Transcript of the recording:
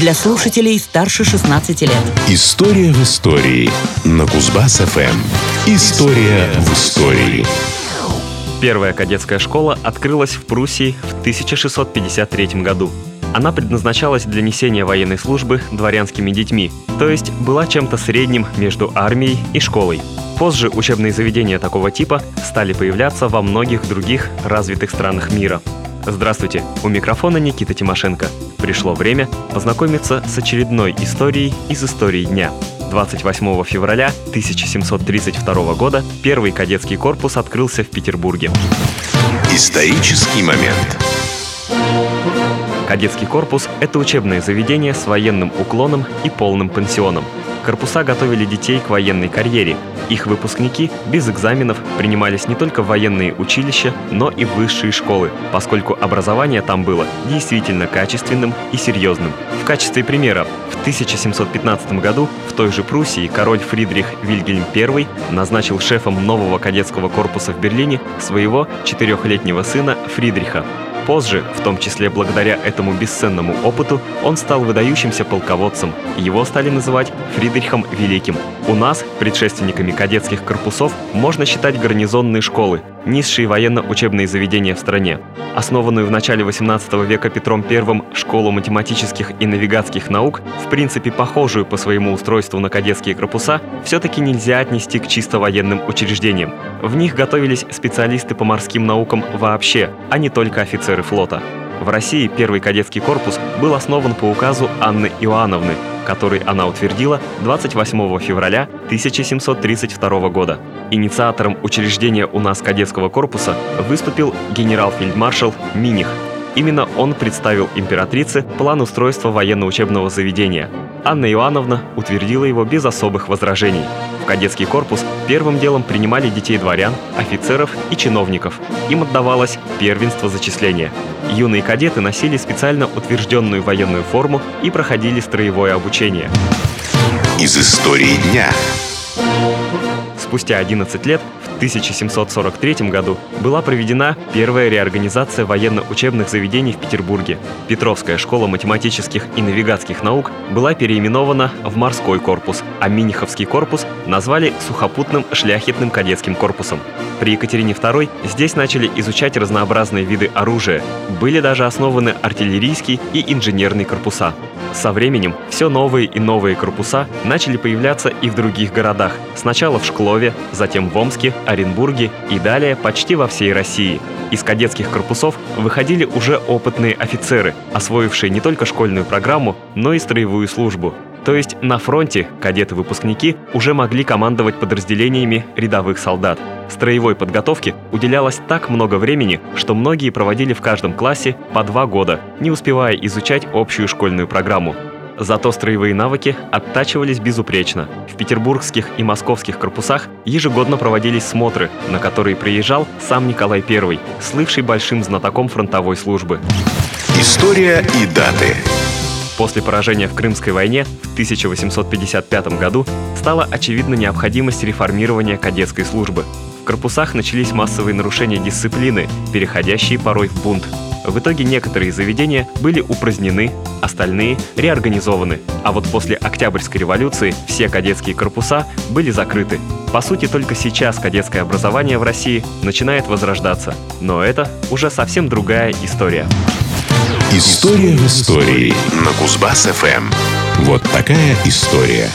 для слушателей старше 16 лет. История в истории на Кузбасс-ФМ. История в истории. Первая кадетская школа открылась в Пруссии в 1653 году. Она предназначалась для несения военной службы дворянскими детьми, то есть была чем-то средним между армией и школой. Позже учебные заведения такого типа стали появляться во многих других развитых странах мира. Здравствуйте, у микрофона Никита Тимошенко. Пришло время познакомиться с очередной историей из истории дня. 28 февраля 1732 года первый кадетский корпус открылся в Петербурге. Исторический момент. Кадетский корпус – это учебное заведение с военным уклоном и полным пансионом. Корпуса готовили детей к военной карьере. Их выпускники без экзаменов принимались не только в военные училища, но и в высшие школы, поскольку образование там было действительно качественным и серьезным. В качестве примера, в 1715 году в той же Пруссии король Фридрих Вильгельм I назначил шефом нового кадетского корпуса в Берлине своего четырехлетнего сына Фридриха. Позже, в том числе благодаря этому бесценному опыту, он стал выдающимся полководцем. Его стали называть Фридрихом Великим. У нас, предшественниками кадетских корпусов, можно считать гарнизонные школы, низшие военно-учебные заведения в стране. Основанную в начале 18 века Петром I школу математических и навигатских наук, в принципе похожую по своему устройству на кадетские корпуса, все-таки нельзя отнести к чисто военным учреждениям. В них готовились специалисты по морским наукам вообще, а не только офицеры флота. В России первый кадетский корпус был основан по указу Анны Иоанновны, который она утвердила 28 февраля 1732 года. Инициатором учреждения у нас кадетского корпуса выступил генерал-фельдмаршал Миних. Именно он представил императрице план устройства военно-учебного заведения. Анна Иоанновна утвердила его без особых возражений. В кадетский корпус первым делом принимали детей дворян, офицеров и чиновников. Им отдавалось первенство зачисления. Юные кадеты носили специально утвержденную военную форму и проходили строевое обучение. Из истории дня. Спустя 11 лет, в 1743 году, была проведена первая реорганизация военно-учебных заведений в Петербурге. Петровская школа математических и навигатских наук была переименована в морской корпус, а Миниховский корпус назвали сухопутным шляхетным кадетским корпусом. При Екатерине II здесь начали изучать разнообразные виды оружия. Были даже основаны артиллерийские и инженерные корпуса. Со временем все новые и новые корпуса начали появляться и в других городах. Сначала в Шклове, затем в Омске, Оренбурге и далее почти во всей России. Из кадетских корпусов выходили уже опытные офицеры, освоившие не только школьную программу, но и строевую службу. То есть на фронте кадеты-выпускники уже могли командовать подразделениями рядовых солдат. Строевой подготовке уделялось так много времени, что многие проводили в каждом классе по два года, не успевая изучать общую школьную программу. Зато строевые навыки оттачивались безупречно. В петербургских и московских корпусах ежегодно проводились смотры, на которые приезжал сам Николай I, слывший большим знатоком фронтовой службы. История и даты. После поражения в Крымской войне в 1855 году стала очевидна необходимость реформирования кадетской службы корпусах начались массовые нарушения дисциплины, переходящие порой в бунт. В итоге некоторые заведения были упразднены, остальные реорганизованы. А вот после Октябрьской революции все кадетские корпуса были закрыты. По сути, только сейчас кадетское образование в России начинает возрождаться. Но это уже совсем другая история. История в истории на Кузбасс-ФМ. Вот такая история.